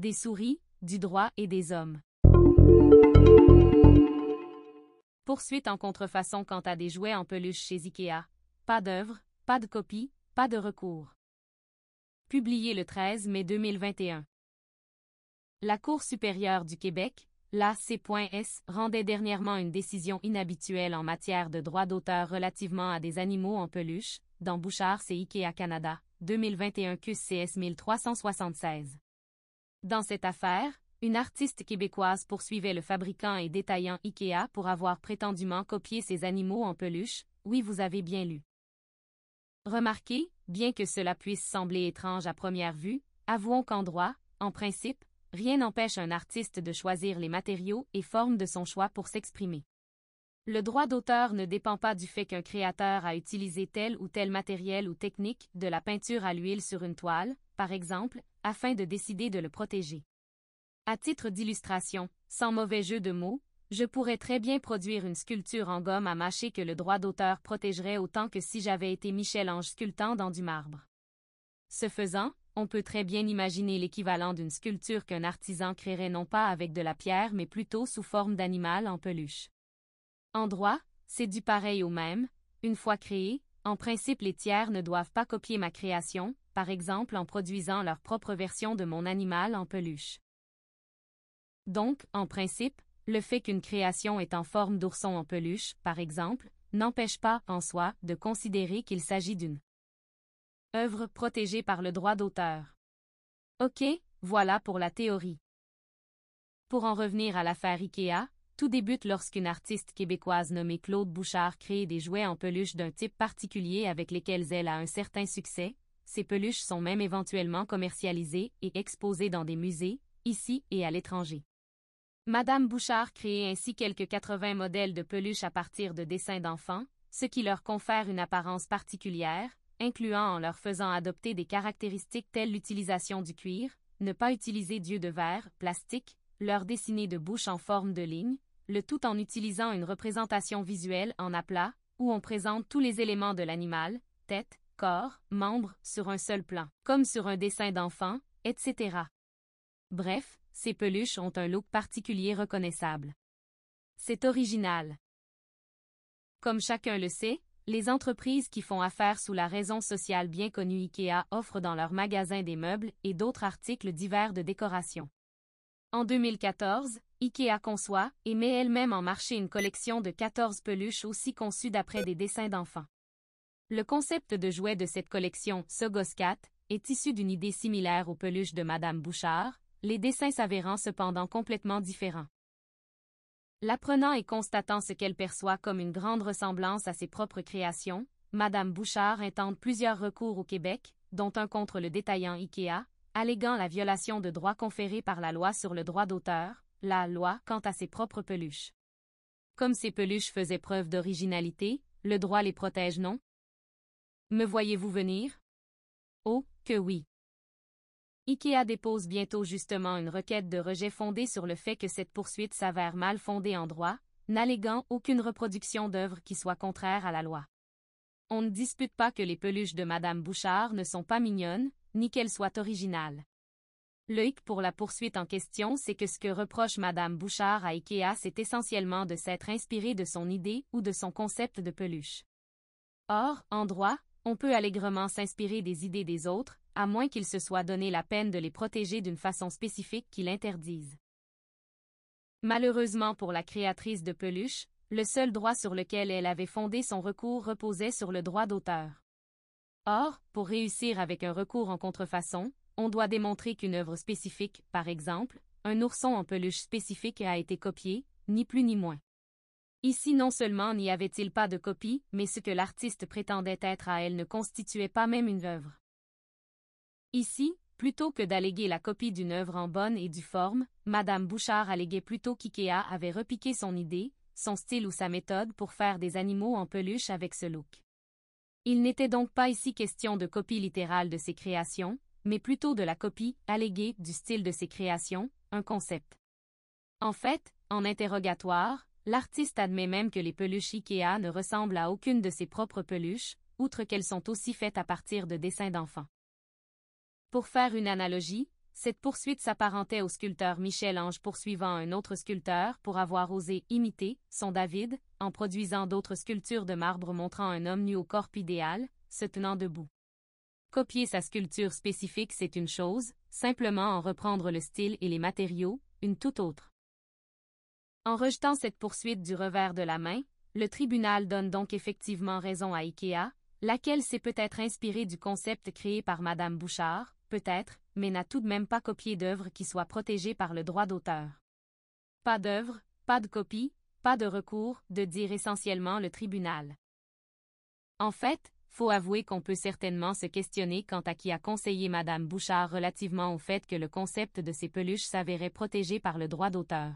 des souris, du droit et des hommes. Poursuite en contrefaçon quant à des jouets en peluche chez Ikea. Pas d'œuvre, pas de copie, pas de recours. Publié le 13 mai 2021. La Cour supérieure du Québec, la C.S. rendait dernièrement une décision inhabituelle en matière de droit d'auteur relativement à des animaux en peluche, dans Bouchard c'est Ikea Canada, 2021 QCS 1376. Dans cette affaire, une artiste québécoise poursuivait le fabricant et détaillant Ikea pour avoir prétendument copié ses animaux en peluche, oui vous avez bien lu. Remarquez, bien que cela puisse sembler étrange à première vue, avouons qu'en droit, en principe, rien n'empêche un artiste de choisir les matériaux et formes de son choix pour s'exprimer. Le droit d'auteur ne dépend pas du fait qu'un créateur a utilisé tel ou tel matériel ou technique, de la peinture à l'huile sur une toile, par exemple, afin de décider de le protéger. À titre d'illustration, sans mauvais jeu de mots, je pourrais très bien produire une sculpture en gomme à mâcher que le droit d'auteur protégerait autant que si j'avais été Michel-Ange sculptant dans du marbre. Ce faisant, on peut très bien imaginer l'équivalent d'une sculpture qu'un artisan créerait non pas avec de la pierre mais plutôt sous forme d'animal en peluche. En droit, c'est du pareil au même, une fois créé, en principe les tiers ne doivent pas copier ma création, par exemple en produisant leur propre version de mon animal en peluche. Donc, en principe, le fait qu'une création est en forme d'ourson en peluche, par exemple, n'empêche pas, en soi, de considérer qu'il s'agit d'une œuvre protégée par le droit d'auteur. Ok, voilà pour la théorie. Pour en revenir à l'affaire IKEA, tout débute lorsqu'une artiste québécoise nommée Claude Bouchard crée des jouets en peluche d'un type particulier avec lesquels elle a un certain succès. Ces peluches sont même éventuellement commercialisées et exposées dans des musées, ici et à l'étranger. Madame Bouchard crée ainsi quelques 80 modèles de peluches à partir de dessins d'enfants, ce qui leur confère une apparence particulière, incluant en leur faisant adopter des caractéristiques telles l'utilisation du cuir, ne pas utiliser d'yeux de verre, plastique, leur dessiner de bouche en forme de ligne, le tout en utilisant une représentation visuelle en aplat, où on présente tous les éléments de l'animal, tête, corps, membres, sur un seul plan, comme sur un dessin d'enfant, etc. Bref, ces peluches ont un look particulier reconnaissable. C'est original. Comme chacun le sait, les entreprises qui font affaire sous la raison sociale bien connue IKEA offrent dans leurs magasins des meubles et d'autres articles divers de décoration. En 2014, IKEA conçoit et met elle-même en marché une collection de 14 peluches aussi conçues d'après des dessins d'enfants. Le concept de jouet de cette collection, Sogoscat, est issu d'une idée similaire aux peluches de Madame Bouchard, les dessins s'avérant cependant complètement différents. L'apprenant et constatant ce qu'elle perçoit comme une grande ressemblance à ses propres créations, Madame Bouchard intente plusieurs recours au Québec, dont un contre le détaillant IKEA, alléguant la violation de droits conférés par la loi sur le droit d'auteur, la loi quant à ses propres peluches. Comme ces peluches faisaient preuve d'originalité, le droit les protège non? Me voyez-vous venir? Oh, que oui. IKEA dépose bientôt justement une requête de rejet fondée sur le fait que cette poursuite s'avère mal fondée en droit, n'alléguant aucune reproduction d'œuvre qui soit contraire à la loi. On ne dispute pas que les peluches de Madame Bouchard ne sont pas mignonnes, ni qu'elles soient originales. Le hic pour la poursuite en question, c'est que ce que reproche Madame Bouchard à IKEA, c'est essentiellement de s'être inspiré de son idée ou de son concept de peluche. Or, en droit, on peut allègrement s'inspirer des idées des autres, à moins qu'il se soit donné la peine de les protéger d'une façon spécifique qui l'interdise. Malheureusement pour la créatrice de peluche, le seul droit sur lequel elle avait fondé son recours reposait sur le droit d'auteur. Or, pour réussir avec un recours en contrefaçon, on doit démontrer qu'une œuvre spécifique, par exemple, un ourson en peluche spécifique a été copié, ni plus ni moins. Ici non seulement n'y avait-il pas de copie, mais ce que l'artiste prétendait être à elle ne constituait pas même une œuvre. Ici, plutôt que d'alléguer la copie d'une œuvre en bonne et due forme, Madame Bouchard alléguait plutôt qu'IKEA avait repiqué son idée, son style ou sa méthode pour faire des animaux en peluche avec ce look. Il n'était donc pas ici question de copie littérale de ses créations, mais plutôt de la copie alléguée du style de ses créations, un concept. En fait, en interrogatoire, l'artiste admet même que les peluches IKEA ne ressemblent à aucune de ses propres peluches, outre qu'elles sont aussi faites à partir de dessins d'enfants. Pour faire une analogie, Cette poursuite s'apparentait au sculpteur Michel-Ange poursuivant un autre sculpteur pour avoir osé imiter son David, en produisant d'autres sculptures de marbre montrant un homme nu au corps idéal, se tenant debout. Copier sa sculpture spécifique c'est une chose, simplement en reprendre le style et les matériaux, une toute autre. En rejetant cette poursuite du revers de la main, le tribunal donne donc effectivement raison à IKEA, laquelle s'est peut-être inspirée du concept créé par Madame Bouchard, peut-être, mais n'a tout de même pas copié d'œuvre qui soit protégée par le droit d'auteur. Pas d'œuvre, pas de copie, pas de recours, de dire essentiellement le tribunal. En fait, faut avouer qu'on peut certainement se questionner quant à qui a conseillé Madame Bouchard relativement au fait que le concept de ces peluches s'avérait protégé par le droit d'auteur.